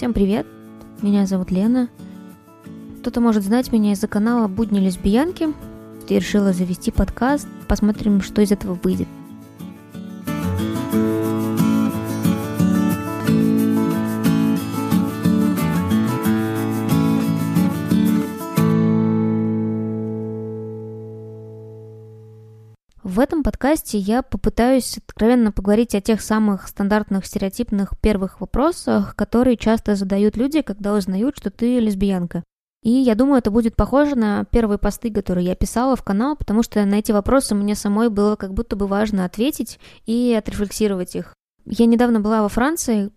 Всем привет, меня зовут Лена. Кто-то может знать меня из-за канала «Будни лесбиянки». Я решила завести подкаст, посмотрим, что из этого выйдет. Этом подкасте я попытаюсь откровенно поговорить о тех самых стандартных стереотипных первых вопросах, которые часто задают люди, когда узнают, что ты лесбиянка. И я думаю, это будет похоже на первые посты, которые я писала в канал, потому что на эти вопросы мне самой было как будто бы важно ответить и отрефлексировать их. Я недавно была во Франции,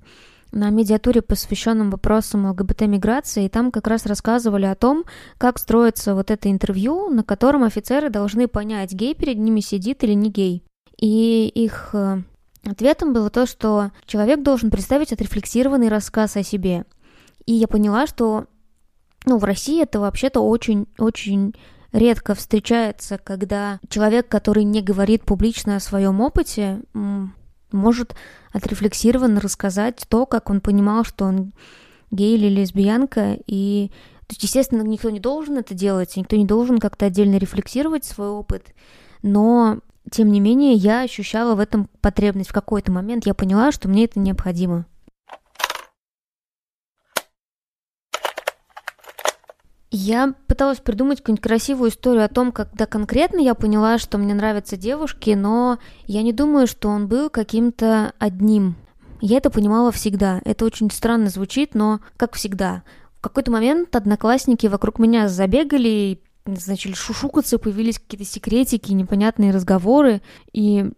на медиатуре, посвященном вопросам ЛГБТ-миграции, и там как раз рассказывали о том, как строится вот это интервью, на котором офицеры должны понять, гей перед ними сидит или не гей. И их э, ответом было то, что человек должен представить отрефлексированный рассказ о себе. И я поняла, что ну, в России это вообще-то очень-очень редко встречается, когда человек, который не говорит публично о своем опыте, может отрефлексированно рассказать то, как он понимал, что он гей или лесбиянка, и то есть, естественно, никто не должен это делать, никто не должен как-то отдельно рефлексировать свой опыт, но тем не менее я ощущала в этом потребность. В какой-то момент я поняла, что мне это необходимо. Я пыталась придумать какую-нибудь красивую историю о том, когда конкретно я поняла, что мне нравятся девушки, но я не думаю, что он был каким-то одним. Я это понимала всегда. Это очень странно звучит, но как всегда. В какой-то момент одноклассники вокруг меня забегали, начали шушукаться, появились какие-то секретики, непонятные разговоры, и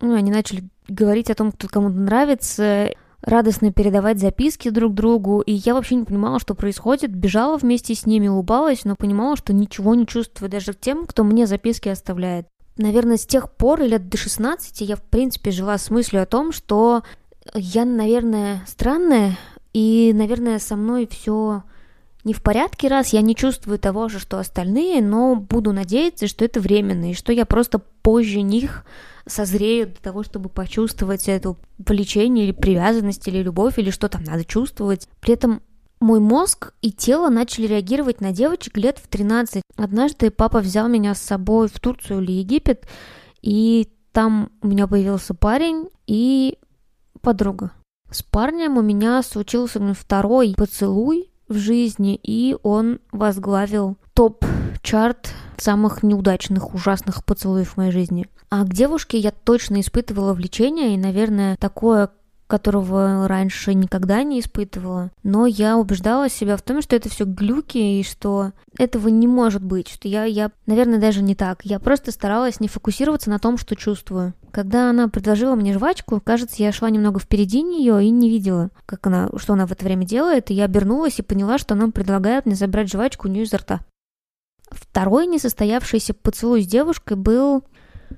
ну, они начали говорить о том, кто кому-то нравится радостно передавать записки друг другу, и я вообще не понимала, что происходит, бежала вместе с ними, улыбалась, но понимала, что ничего не чувствую даже к тем, кто мне записки оставляет. Наверное, с тех пор, лет до 16, я, в принципе, жила с мыслью о том, что я, наверное, странная, и, наверное, со мной все не в порядке, раз я не чувствую того же, что остальные, но буду надеяться, что это временно, и что я просто позже них созреют для того, чтобы почувствовать эту влечение или привязанность, или любовь, или что там надо чувствовать. При этом мой мозг и тело начали реагировать на девочек лет в 13. Однажды папа взял меня с собой в Турцию или Египет, и там у меня появился парень и подруга. С парнем у меня случился второй поцелуй в жизни, и он возглавил топ-чарт самых неудачных, ужасных поцелуев в моей жизни. А к девушке я точно испытывала влечение, и, наверное, такое, которого раньше никогда не испытывала. Но я убеждала себя в том, что это все глюки, и что этого не может быть, что я, я, наверное, даже не так. Я просто старалась не фокусироваться на том, что чувствую. Когда она предложила мне жвачку, кажется, я шла немного впереди нее и не видела, как она, что она в это время делает, и я обернулась и поняла, что она предлагает мне забрать жвачку у нее изо рта. Второй несостоявшийся поцелуй с девушкой был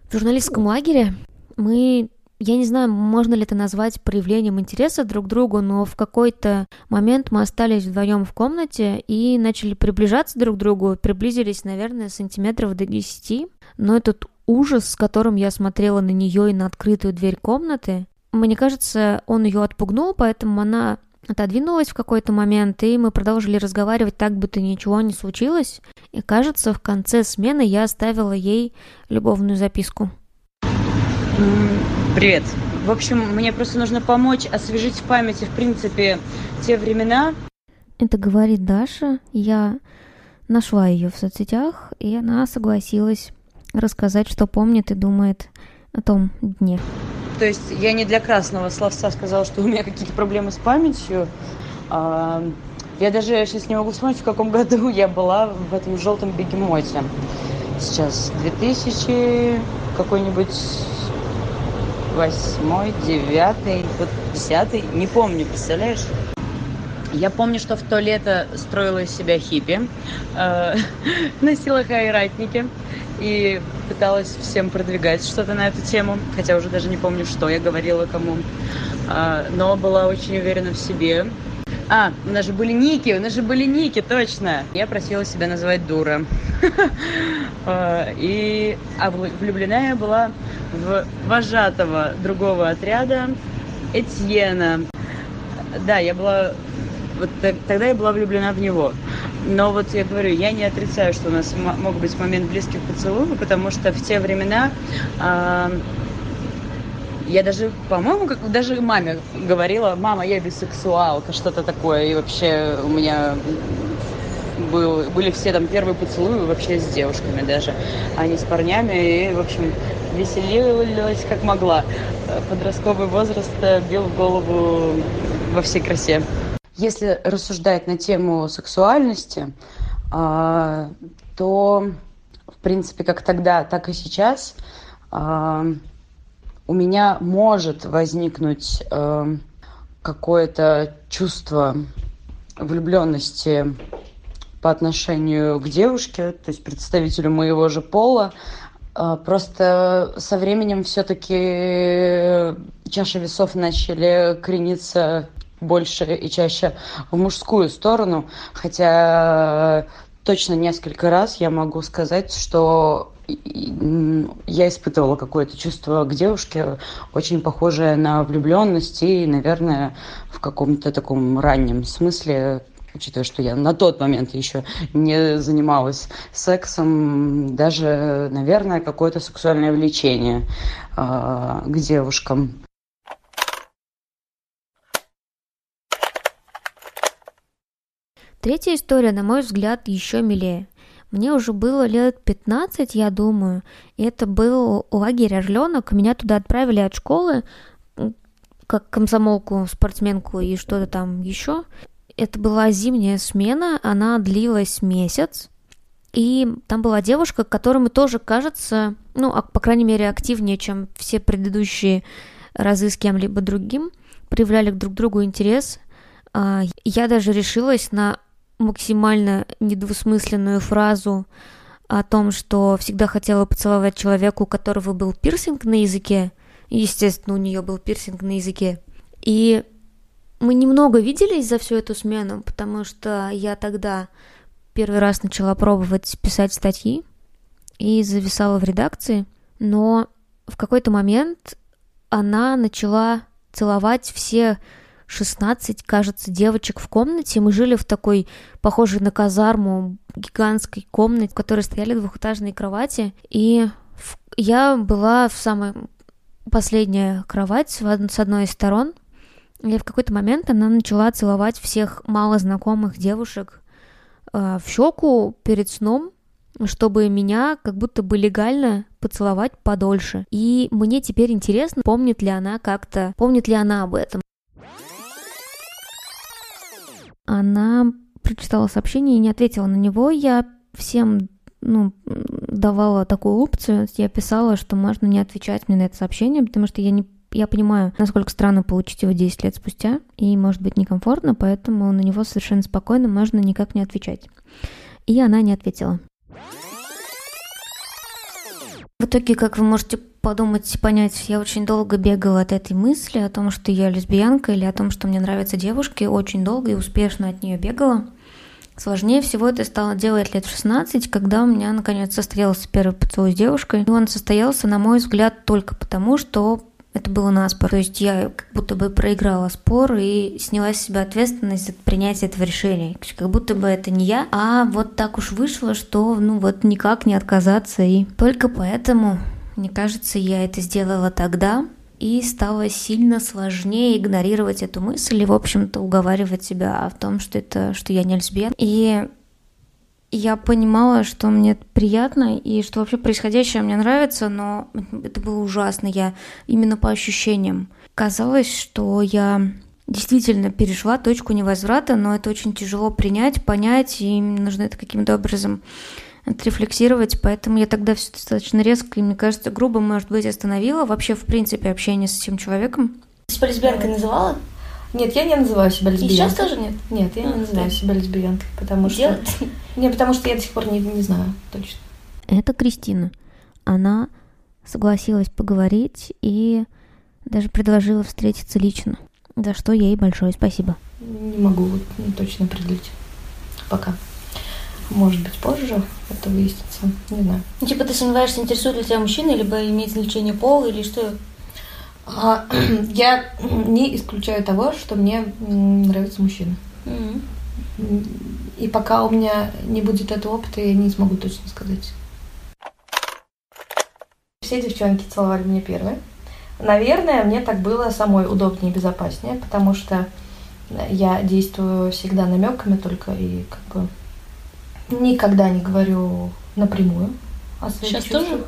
в журналистском лагере. Мы я не знаю, можно ли это назвать проявлением интереса друг к другу, но в какой-то момент мы остались вдвоем в комнате и начали приближаться друг к другу, приблизились, наверное, сантиметров до 10. Но этот ужас, с которым я смотрела на нее и на открытую дверь комнаты, мне кажется, он ее отпугнул, поэтому она отодвинулась в какой-то момент, и мы продолжили разговаривать так, будто ничего не случилось. И кажется, в конце смены я оставила ей любовную записку. Привет. В общем, мне просто нужно помочь освежить в памяти, в принципе, те времена. Это говорит Даша. Я нашла ее в соцсетях, и она согласилась рассказать, что помнит и думает о том дне. То есть я не для красного словца сказала, что у меня какие-то проблемы с памятью. А, я даже сейчас не могу вспомнить, в каком году я была в этом желтом бегемоте. Сейчас 2000 какой-нибудь восьмой, девятый, вот десятый, не помню, представляешь? Я помню, что в то лето строила из себя хиппи, э, носила хайратники и пыталась всем продвигать что-то на эту тему, хотя уже даже не помню, что я говорила кому, э, но была очень уверена в себе. А, у нас же были ники, у нас же были ники, точно. Я просила себя называть дура. Э, и, а влюблена я была вожатого другого отряда Этьена. Да, я была вот тогда я была влюблена в него. Но вот я говорю, я не отрицаю, что у нас мог быть момент близких поцелуев, потому что в те времена э, я даже, по-моему, как даже маме говорила, мама, я бисексуалка, что-то такое. И вообще у меня был, были все там первые поцелуи вообще с девушками даже, а не с парнями. И, в общем, веселилась как могла. Подростковый возраст бил в голову во всей красе. Если рассуждать на тему сексуальности, а, то, в принципе, как тогда, так и сейчас а, у меня может возникнуть а, какое-то чувство влюбленности по отношению к девушке, то есть представителю моего же пола. Просто со временем все-таки чаши весов начали крениться больше и чаще в мужскую сторону, хотя точно несколько раз я могу сказать, что я испытывала какое-то чувство к девушке, очень похожее на влюбленность и, наверное, в каком-то таком раннем смысле учитывая, что я на тот момент еще не занималась сексом, даже, наверное, какое-то сексуальное влечение э, к девушкам. Третья история, на мой взгляд, еще милее. Мне уже было лет 15, я думаю, и это был лагерь «Орленок». Меня туда отправили от школы, как комсомолку, спортсменку и что-то там еще. Это была зимняя смена, она длилась месяц, и там была девушка, которой тоже кажется, ну, по крайней мере, активнее, чем все предыдущие разы с кем-либо другим, проявляли друг другу интерес. А, я даже решилась на максимально недвусмысленную фразу о том, что всегда хотела поцеловать человека, у которого был пирсинг на языке. Естественно, у нее был пирсинг на языке. И мы немного виделись за всю эту смену, потому что я тогда первый раз начала пробовать писать статьи и зависала в редакции, но в какой-то момент она начала целовать все 16, кажется, девочек в комнате. Мы жили в такой, похожей на казарму, гигантской комнате, в которой стояли двухэтажные кровати. И я была в самой последняя кровать с одной из сторон. И в какой-то момент она начала целовать всех малознакомых девушек э, в щеку перед сном, чтобы меня как будто бы легально поцеловать подольше. И мне теперь интересно, помнит ли она как-то, помнит ли она об этом она прочитала сообщение и не ответила на него. Я всем ну, давала такую опцию. Я писала, что можно не отвечать мне на это сообщение, потому что я не я понимаю, насколько странно получить его 10 лет спустя, и может быть некомфортно, поэтому на него совершенно спокойно можно никак не отвечать. И она не ответила. В итоге, как вы можете подумать, понять, я очень долго бегала от этой мысли о том, что я лесбиянка или о том, что мне нравятся девушки, очень долго и успешно от нее бегала. Сложнее всего это стало делать лет в 16, когда у меня наконец состоялся первый поцелуй с девушкой. И он состоялся, на мой взгляд, только потому, что это было наспор. То есть я как будто бы проиграла спор и сняла с себя ответственность за принятие этого решения. Как будто бы это не я, а вот так уж вышло, что ну вот никак не отказаться. И только поэтому мне кажется, я это сделала тогда, и стало сильно сложнее игнорировать эту мысль и, в общем-то, уговаривать себя в том, что это, что я не лесбиян. И я понимала, что мне приятно и что вообще происходящее мне нравится, но это было ужасно. Я именно по ощущениям. Казалось, что я действительно перешла точку невозврата, но это очень тяжело принять, понять, и нужно это каким-то образом отрефлексировать, поэтому я тогда все достаточно резко и, мне кажется, грубо, может быть, остановила вообще, в принципе, общение с этим человеком. Ты себя лесбиянкой называла? Нет, я не называю себя лесбиянкой. И сейчас тоже нет? Нет, я а, не называю да. себя лесбиянкой, потому Делать? что... Не, потому что я до сих пор не, не знаю точно. Это Кристина. Она согласилась поговорить и даже предложила встретиться лично, за что ей большое спасибо. Не могу точно определить. Пока. Может быть, позже это выяснится. Не знаю. Ну, типа ты сомневаешься, интересует ли тебя мужчина, либо имеет значение пол, или что? А, я не исключаю того, что мне нравится мужчина. М, И пока у меня не будет этого опыта, я не смогу точно сказать. Все девчонки целовали меня первые. Наверное, мне так было самой удобнее и безопаснее, потому что я действую всегда намеками только и как бы никогда не говорю напрямую о своих Щас чувствах. тоже?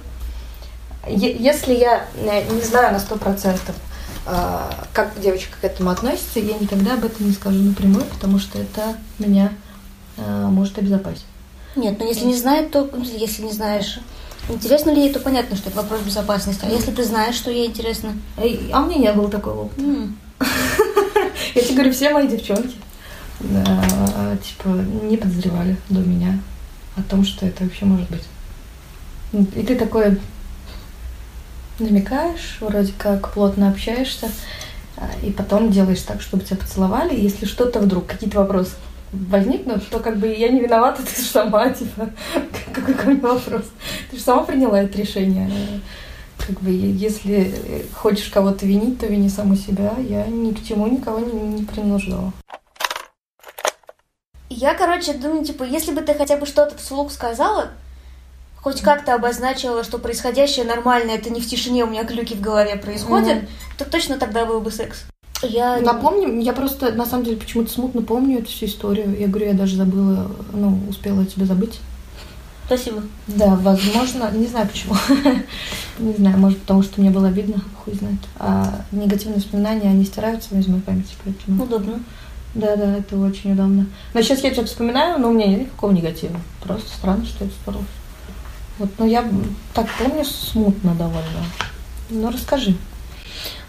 Если я э, не знаю на сто процентов, э, как девочка к этому относится, я никогда об этом не скажу напрямую, потому что это меня э, может обезопасить. Нет, ну если не знает, то ну, если не знаешь, интересно ли ей, то понятно, что это вопрос безопасности. А если ты знаешь, что ей интересно? Э, А у меня не было такого опыта. Я тебе говорю, все мои девчонки типа не подозревали до меня о том, что это вообще может быть. И ты такой намекаешь, вроде как плотно общаешься, а, и потом делаешь так, чтобы тебя поцеловали. Если что-то вдруг, какие-то вопросы возникнут, то как бы я не виновата, ты же сама, типа, какой ко вопрос? Ты же сама приняла это решение. Как бы, если хочешь кого-то винить, то вини саму себя. Я ни к чему никого не, не принуждала. Я, короче, думаю, типа, если бы ты хотя бы что-то вслух сказала, хоть как-то обозначила, что происходящее нормально, это не в тишине у меня клюки в голове происходят, Мгм. то точно тогда был бы секс. Я... Напомним, я просто на самом деле почему-то смутно помню эту всю историю. Я говорю, я даже забыла, ну, успела тебя забыть. Спасибо. Да, возможно, не знаю почему. Не знаю, может потому что мне было обидно, хуй знает. А негативные воспоминания, они стираются из моей памяти, поэтому... Удобно. Да, да, это очень удобно. Но сейчас я тебя вспоминаю, но у меня нет никакого негатива. Просто странно, что это сталось. Вот, но я так помню смутно довольно. Ну, расскажи.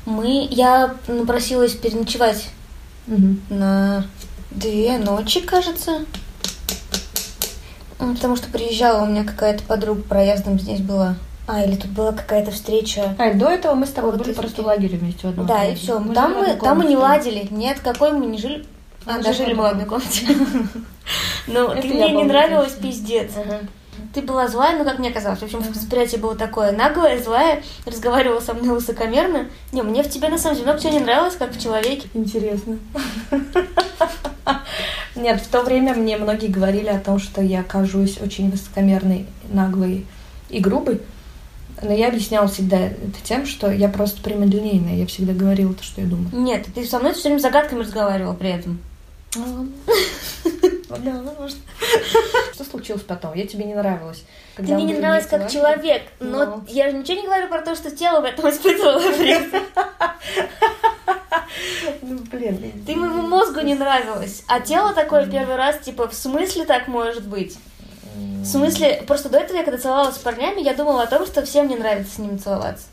Мы... Я напросилась переночевать Мгм. на две ночи, кажется. М, Потому что приезжала у меня какая-то подруга проездом здесь была. А, или тут была какая-то встреча. А, до этого мы с тобой Вот были просто в лагере вместе в одном. Да, и все. Мы Там мы, там мы не ладили. Нет, какой мы не жили. А, Мы да, жили в одной комнате. Ну, ты мне не нравилась, пиздец. Ты была злая, ну, как мне казалось. В общем, восприятие было такое наглое, злая, разговаривала со мной высокомерно. Не, мне в тебе, на самом деле, много чего не нравилось, как в человеке. Интересно. Нет, в то время мне многие говорили о том, что я кажусь очень высокомерной, наглой и грубой. Но я объясняла всегда это тем, что я просто прямолинейная. Я всегда говорила то, что я думаю. Нет, ты со мной все время загадками разговаривала при этом. Да, возможно. Что случилось потом? Я тебе не нравилась. Ты Когда мне мы не нравилась как человек, но Ну. я же ничего не говорю про то, что тело в этом испытывало этом. Ну, блин. Ты моему мозгу не нравилась, а тело такое первый раз, типа, в смысле так может быть? В смысле, просто до этого я когда целовалась с парнями, я думала о том, что всем не нравится с ними целоваться.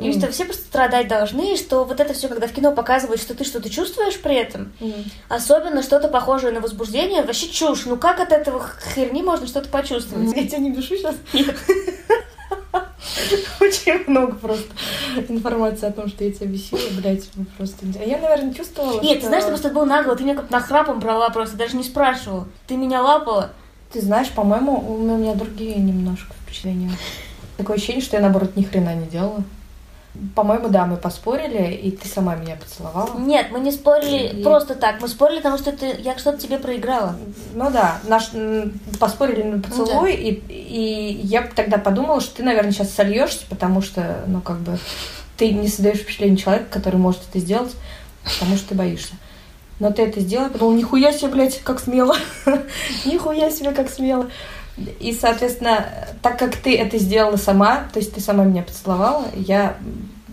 И М. что все просто страдать должны, и что вот это все, когда в кино показывают, что ты что-то чувствуешь при этом, М. особенно что-то похожее на возбуждение, вообще чушь. Ну как от этого херни можно что-то почувствовать? Я тебя не бешу сейчас? Очень много просто информации о том, что я тебя бесила, блядь, просто... А я, наверное, чувствовала, Нет, что- ты знаешь, ты просто был нагло, ты меня как нахрапом брала просто, даже не спрашивала. Ты меня лапала. Ты знаешь, по-моему, у меня другие немножко впечатления. Такое ощущение, что я, наоборот, ни хрена не делала. По-моему, да, мы поспорили, и ты сама меня поцеловала. Нет, мы не спорили И- просто так, мы спорили, потому что ты, я что-то тебе проиграла. Ну да, наш, поспорили на поцелуй, и, и я тогда подумала, что ты, наверное, сейчас сольешься, потому что, ну, как бы, ты не создаешь впечатление человека, который может это сделать, потому что ты боишься. Но ты это сделала, подумала, нихуя себе, блядь, как смело. нихуя себе, как смело. И, соответственно, так как ты это сделала сама, то есть ты сама меня поцеловала, я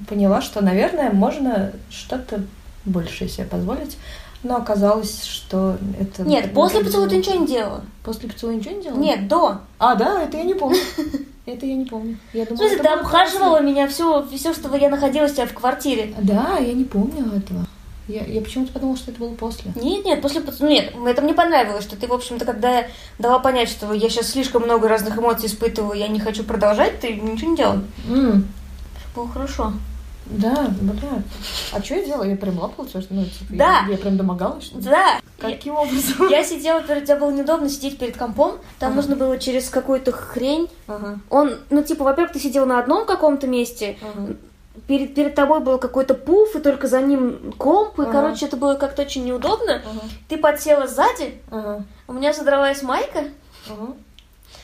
поняла, что, наверное, можно что-то большее себе позволить. Но оказалось, что это... Нет, после поцелуя ты ничего не делала. После поцелуя ничего не делала? Нет, до. А, да, это я не помню. Это я не помню. Я думала, это ты обхаживала меня все, все, что я находилась у тебя в квартире. Да, я не помню этого. Я, я почему-то подумала, что это было после. Нет, нет, после. Нет, это мне понравилось, что ты, в общем-то, когда я дала понять, что я сейчас слишком много разных эмоций испытываю, я не хочу продолжать, ты ничего не делал. М, Было хорошо. Да, бля. А что я делала? Я прям лапала тебя, ну, типа, Да. Я, я прям домогалась, что ли? Да, Каким образом? я сидела перед... Тебе было неудобно сидеть перед компом, там Ага. нужно было через какую-то хрень. Ага, Он, ну, типа, во-первых, ты сидел на одном каком-то месте, ага. Перед, перед тобой был какой-то пуф, и только за ним комп, и, Ага. короче, это было как-то очень неудобно. Ага, Ты подсела сзади, ага, у меня задралась майка. ага.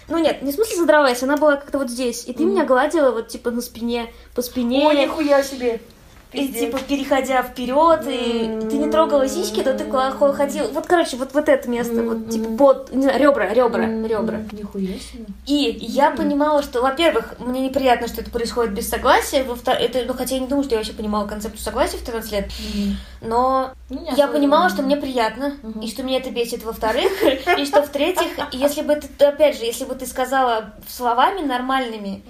Ну нет, не в смысле задралась, она была как-то вот здесь. И ты Мгм. меня гладила вот типа на спине, по спине. Ой, нихуя себе. И типа переходя вперед, и ты не трогала сиськи, то ты ходил. Вот, короче, вот, вот это место, вот типа под не знаю, ребра, ребра, ребра. Нихуя себе. И я понимала, что, во-первых, мне неприятно, что это происходит без согласия. Во это, ну, хотя я не думаю, что я вообще понимала концепцию согласия в 13 лет. Но Ну, я понимала, что мне приятно, и что меня это бесит, во-вторых, и что, в-третьих, если бы ты, опять же, если бы ты сказала словами нормальными,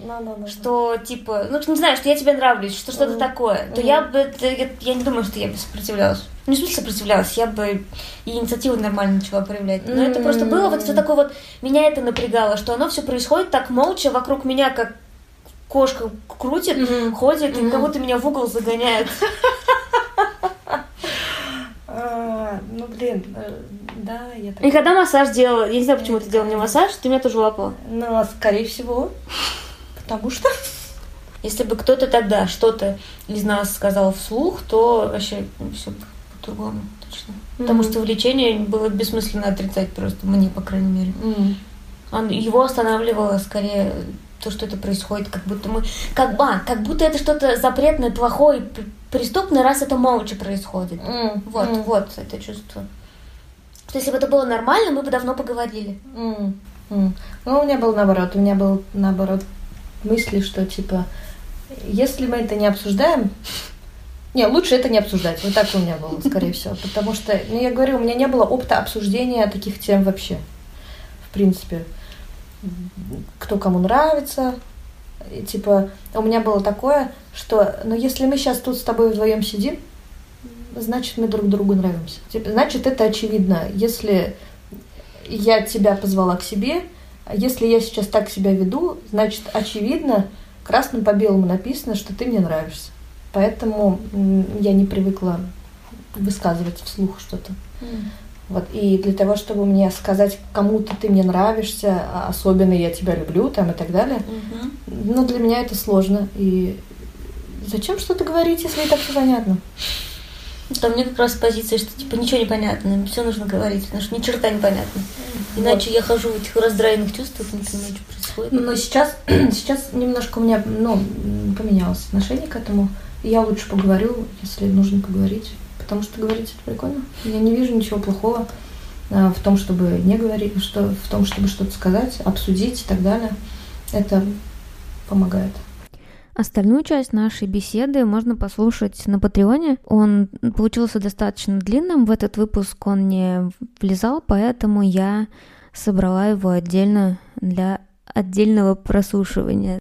что, типа, ну, не знаю, что я тебе нравлюсь, что что-то такое, то Мгм. Я бы, я, я не думаю, что я бы сопротивлялась. Ну, Не в смысле сопротивлялась, я бы и инициативу нормально начала проявлять. Но это просто было вот все такое вот, меня это напрягало, что оно все происходит так молча вокруг меня, как кошка крутит, Мгм. ходит, и Мгм. как будто меня в угол загоняет. А, ну, блин, э, да, я так... И когда массаж делала, я не знаю, почему ты делала мне массаж, ты меня тоже лапала. Ну, а скорее всего, потому что... Если бы кто-то тогда что-то из нас сказал вслух, то вообще все по-другому точно. Потому Мгм. что влечение было бессмысленно отрицать просто, мне, по крайней мере. М. Он, его останавливало скорее то, что это происходит, как будто мы... Как, а, как будто это что-то запретное, плохое, преступное, раз это молча происходит. М. Вот, М. вот это чувство. Что если бы это было нормально, мы бы давно поговорили. М. Ну, у меня был наоборот. У меня был наоборот мысли, что типа, если мы это не обсуждаем, не, лучше это не обсуждать. Вот так у меня было, скорее всего. Потому что, ну, я говорю, у меня не было опыта обсуждения таких тем вообще. В принципе. Кто кому нравится. И, типа, у меня было такое, что, ну, если мы сейчас тут с тобой вдвоем сидим, значит, мы друг другу нравимся. Типа, значит, это очевидно. Если я тебя позвала к себе, а если я сейчас так себя веду, значит, очевидно, красным по белому написано, что ты мне нравишься. Поэтому я не привыкла высказывать вслух что-то. Вот. И для того, чтобы мне сказать кому-то ты мне нравишься, а особенно я тебя люблю, там и так далее, ну, для меня это сложно. И зачем что-то говорить, если и так все понятно? Там мне как раз позиция, что типа ничего не понятно, все нужно говорить, потому что ни черта не понятно. Иначе я хожу в этих раздраенных чувствах, не понимаю, что происходит. Но сейчас, сейчас немножко у меня ну, поменялось отношение к этому. Я лучше поговорю, если нужно поговорить. Потому что говорить это прикольно. Я не вижу ничего плохого а, в том, чтобы не говорить, что, в том, чтобы что-то сказать, обсудить и так далее. Это помогает. Остальную часть нашей беседы можно послушать на Патреоне. Он получился достаточно длинным. В этот выпуск он не влезал, поэтому я собрала его отдельно для отдельного прослушивания.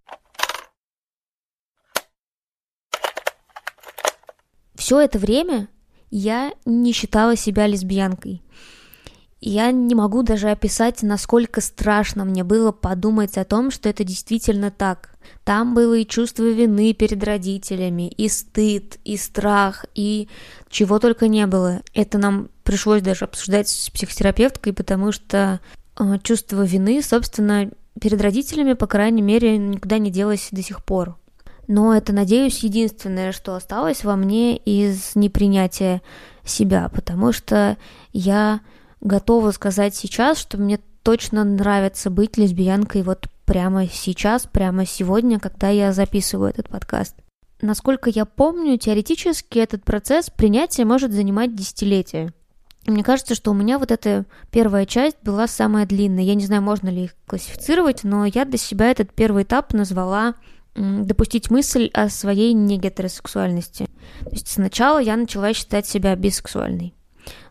Все это время я не считала себя лесбиянкой. Я не могу даже описать, насколько страшно мне было подумать о том, что это действительно так. Там было и чувство вины перед родителями, и стыд, и страх, и чего только не было. Это нам пришлось даже обсуждать с психотерапевткой, потому что э, чувство вины, собственно, перед родителями, по крайней мере, никуда не делось до сих пор. Но это, надеюсь, единственное, что осталось во мне из непринятия себя, потому что я готова сказать сейчас, что мне точно нравится быть лесбиянкой вот прямо сейчас, прямо сегодня, когда я записываю этот подкаст. Насколько я помню, теоретически этот процесс принятия может занимать десятилетия. Мне кажется, что у меня вот эта первая часть была самая длинная. Я не знаю, можно ли их классифицировать, но я для себя этот первый этап назвала допустить мысль о своей негетеросексуальности. То есть сначала я начала считать себя бисексуальной.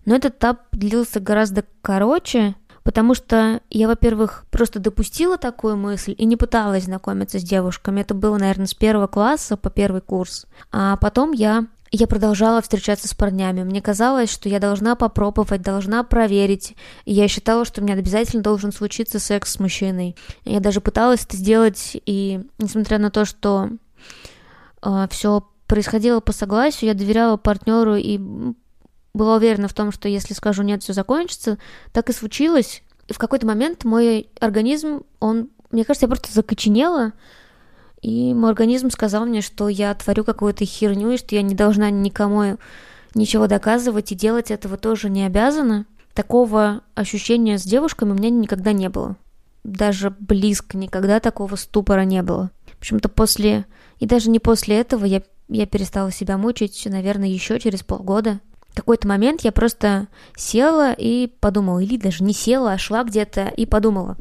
Но этот этап длился гораздо короче, потому что я, во-первых, просто допустила такую мысль и не пыталась знакомиться с девушками. Это было, наверное, с первого класса по первый курс. А потом я я продолжала встречаться с парнями. Мне казалось, что я должна попробовать, должна проверить. И я считала, что у меня обязательно должен случиться секс с мужчиной. Я даже пыталась это сделать, и несмотря на то, что э, все происходило по согласию, я доверяла партнеру и была уверена в том, что если скажу нет, все закончится. Так и случилось. И в какой-то момент мой организм, он, мне кажется, я просто закоченела, И мой организм сказал мне, что я творю какую-то херню, и что я не должна никому ничего доказывать, и делать этого тоже не обязана. Такого ощущения с девушками у меня никогда не было. Даже близко никогда такого ступора не было. Почему-то после... И даже не после этого я, я перестала себя мучить, наверное, еще через полгода. В какой-то момент я просто села и подумала, или даже не села, а шла где-то и подумала,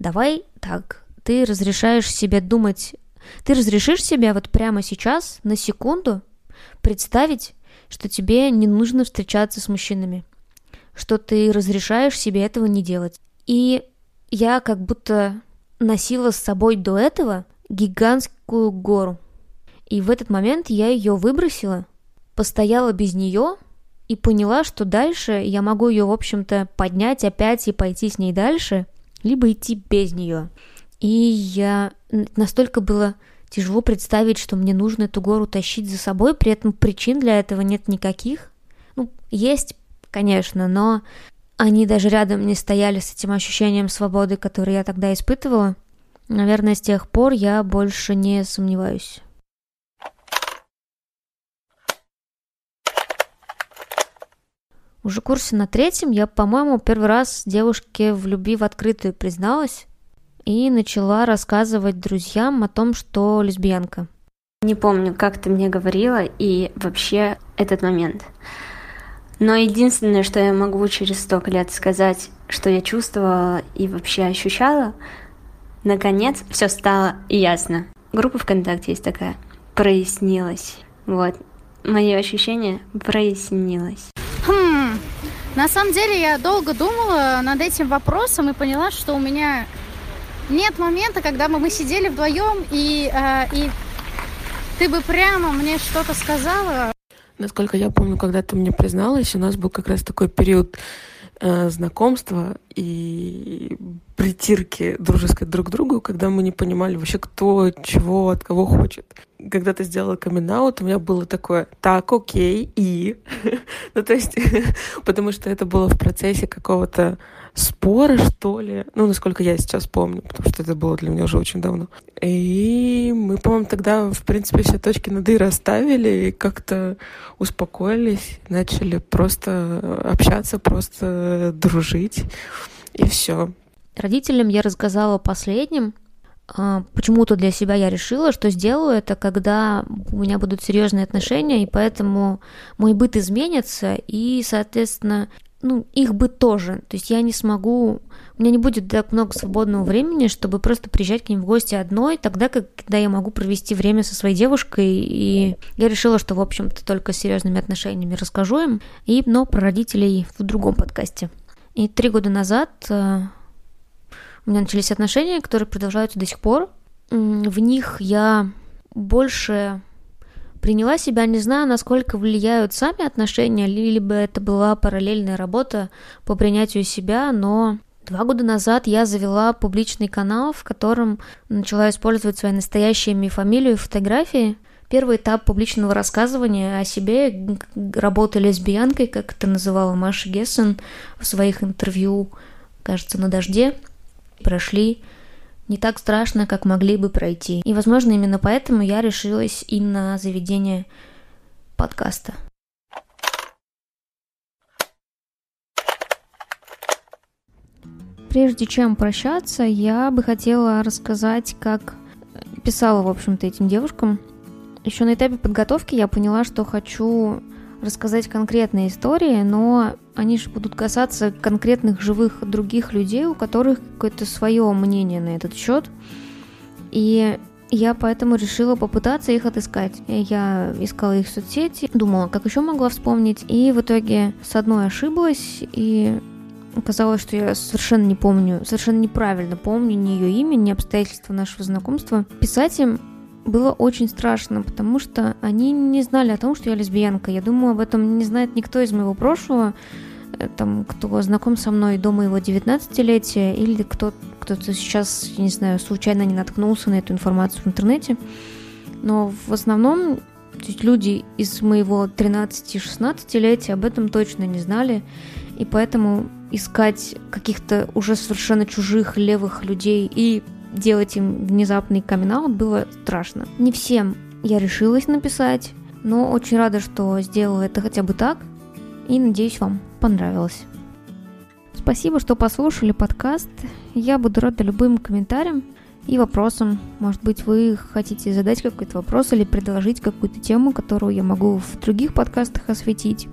давай так, ты разрешаешь себе думать, ты разрешишь себе вот прямо сейчас, на секунду, представить, что тебе не нужно встречаться с мужчинами, что ты разрешаешь себе этого не делать. И я как будто носила с собой до этого гигантскую гору. И в этот момент я ее выбросила, постояла без нее и поняла, что дальше я могу ее, в общем-то, поднять опять и пойти с ней дальше, либо идти без нее. И я настолько было тяжело представить, что мне нужно эту гору тащить за собой, при этом причин для этого нет никаких. Ну, есть, конечно, но они даже рядом не стояли с этим ощущением свободы, которое я тогда испытывала. Наверное, с тех пор я больше не сомневаюсь. Уже курсе на третьем я, по-моему, первый раз девушке в любви в открытую призналась и начала рассказывать друзьям о том, что лесбиянка. Не помню, как ты мне говорила и вообще этот момент. Но единственное, что я могу через столько лет сказать, что я чувствовала и вообще ощущала, наконец все стало ясно. Группа ВКонтакте есть такая. Прояснилось. Вот. Мое ощущение прояснилось. Хм, на самом деле я долго думала над этим вопросом и поняла, что у меня нет момента, когда бы мы сидели вдвоем и, э, и ты бы прямо мне что-то сказала. Насколько я помню, когда ты мне призналась, у нас был как раз такой период э, знакомства и притирки дружеской друг к другу, когда мы не понимали вообще, кто чего от кого хочет. Когда ты сделала камин у меня было такое, так, окей, и... ну, то есть, потому что это было в процессе какого-то спора, что ли. Ну, насколько я сейчас помню, потому что это было для меня уже очень давно. И мы, по-моему, тогда, в принципе, все точки над «и» расставили и как-то успокоились, начали просто общаться, просто дружить, и все. Родителям я рассказала последним, а, Почему-то для себя я решила, что сделаю это, когда у меня будут серьезные отношения, и поэтому мой быт изменится, и, соответственно, ну, их бы тоже. То есть я не смогу, у меня не будет так много свободного времени, чтобы просто приезжать к ним в гости одной, тогда, когда я могу провести время со своей девушкой. И я решила, что, в общем-то, только с серьезными отношениями расскажу им, и, но про родителей в другом подкасте. И три года назад э, у меня начались отношения, которые продолжаются до сих пор. В них я больше приняла себя, не знаю, насколько влияют сами отношения, либо это была параллельная работа по принятию себя, но Два года назад я завела публичный канал, в котором начала использовать свои настоящие имя, фамилию и фотографии. Первый этап публичного рассказывания о себе, работы лесбиянкой, как это называла Маша Гессен в своих интервью, кажется, на дожде, прошли не так страшно, как могли бы пройти. И, возможно, именно поэтому я решилась и на заведение подкаста. Прежде чем прощаться, я бы хотела рассказать, как писала, в общем-то, этим девушкам. Еще на этапе подготовки я поняла, что хочу рассказать конкретные истории, но они же будут касаться конкретных живых других людей, у которых какое-то свое мнение на этот счет. И я поэтому решила попытаться их отыскать. Я искала их в соцсети, думала, как еще могла вспомнить, и в итоге с одной ошиблась, и оказалось, что я совершенно не помню, совершенно неправильно помню ни ее имя, ни обстоятельства нашего знакомства. Писать им было очень страшно, потому что они не знали о том, что я лесбиянка. Я думаю, об этом не знает никто из моего прошлого, э, там, кто знаком со мной до моего 19-летия, или кто, кто-то сейчас, я не знаю, случайно не наткнулся на эту информацию в интернете. Но в основном то есть люди из моего 13-16-летия об этом точно не знали, и поэтому искать каких-то уже совершенно чужих левых людей и делать им внезапный камин было страшно. Не всем я решилась написать, но очень рада, что сделала это хотя бы так, и надеюсь, вам понравилось. Спасибо, что послушали подкаст. Я буду рада любым комментариям и вопросам. Может быть, вы хотите задать какой-то вопрос или предложить какую-то тему, которую я могу в других подкастах осветить.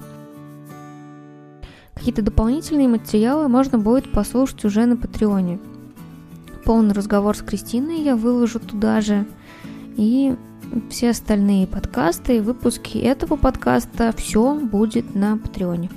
Какие-то дополнительные материалы можно будет послушать уже на Патреоне. Полный разговор с Кристиной я выложу туда же. И все остальные подкасты и выпуски этого подкаста все будет на Патреоне.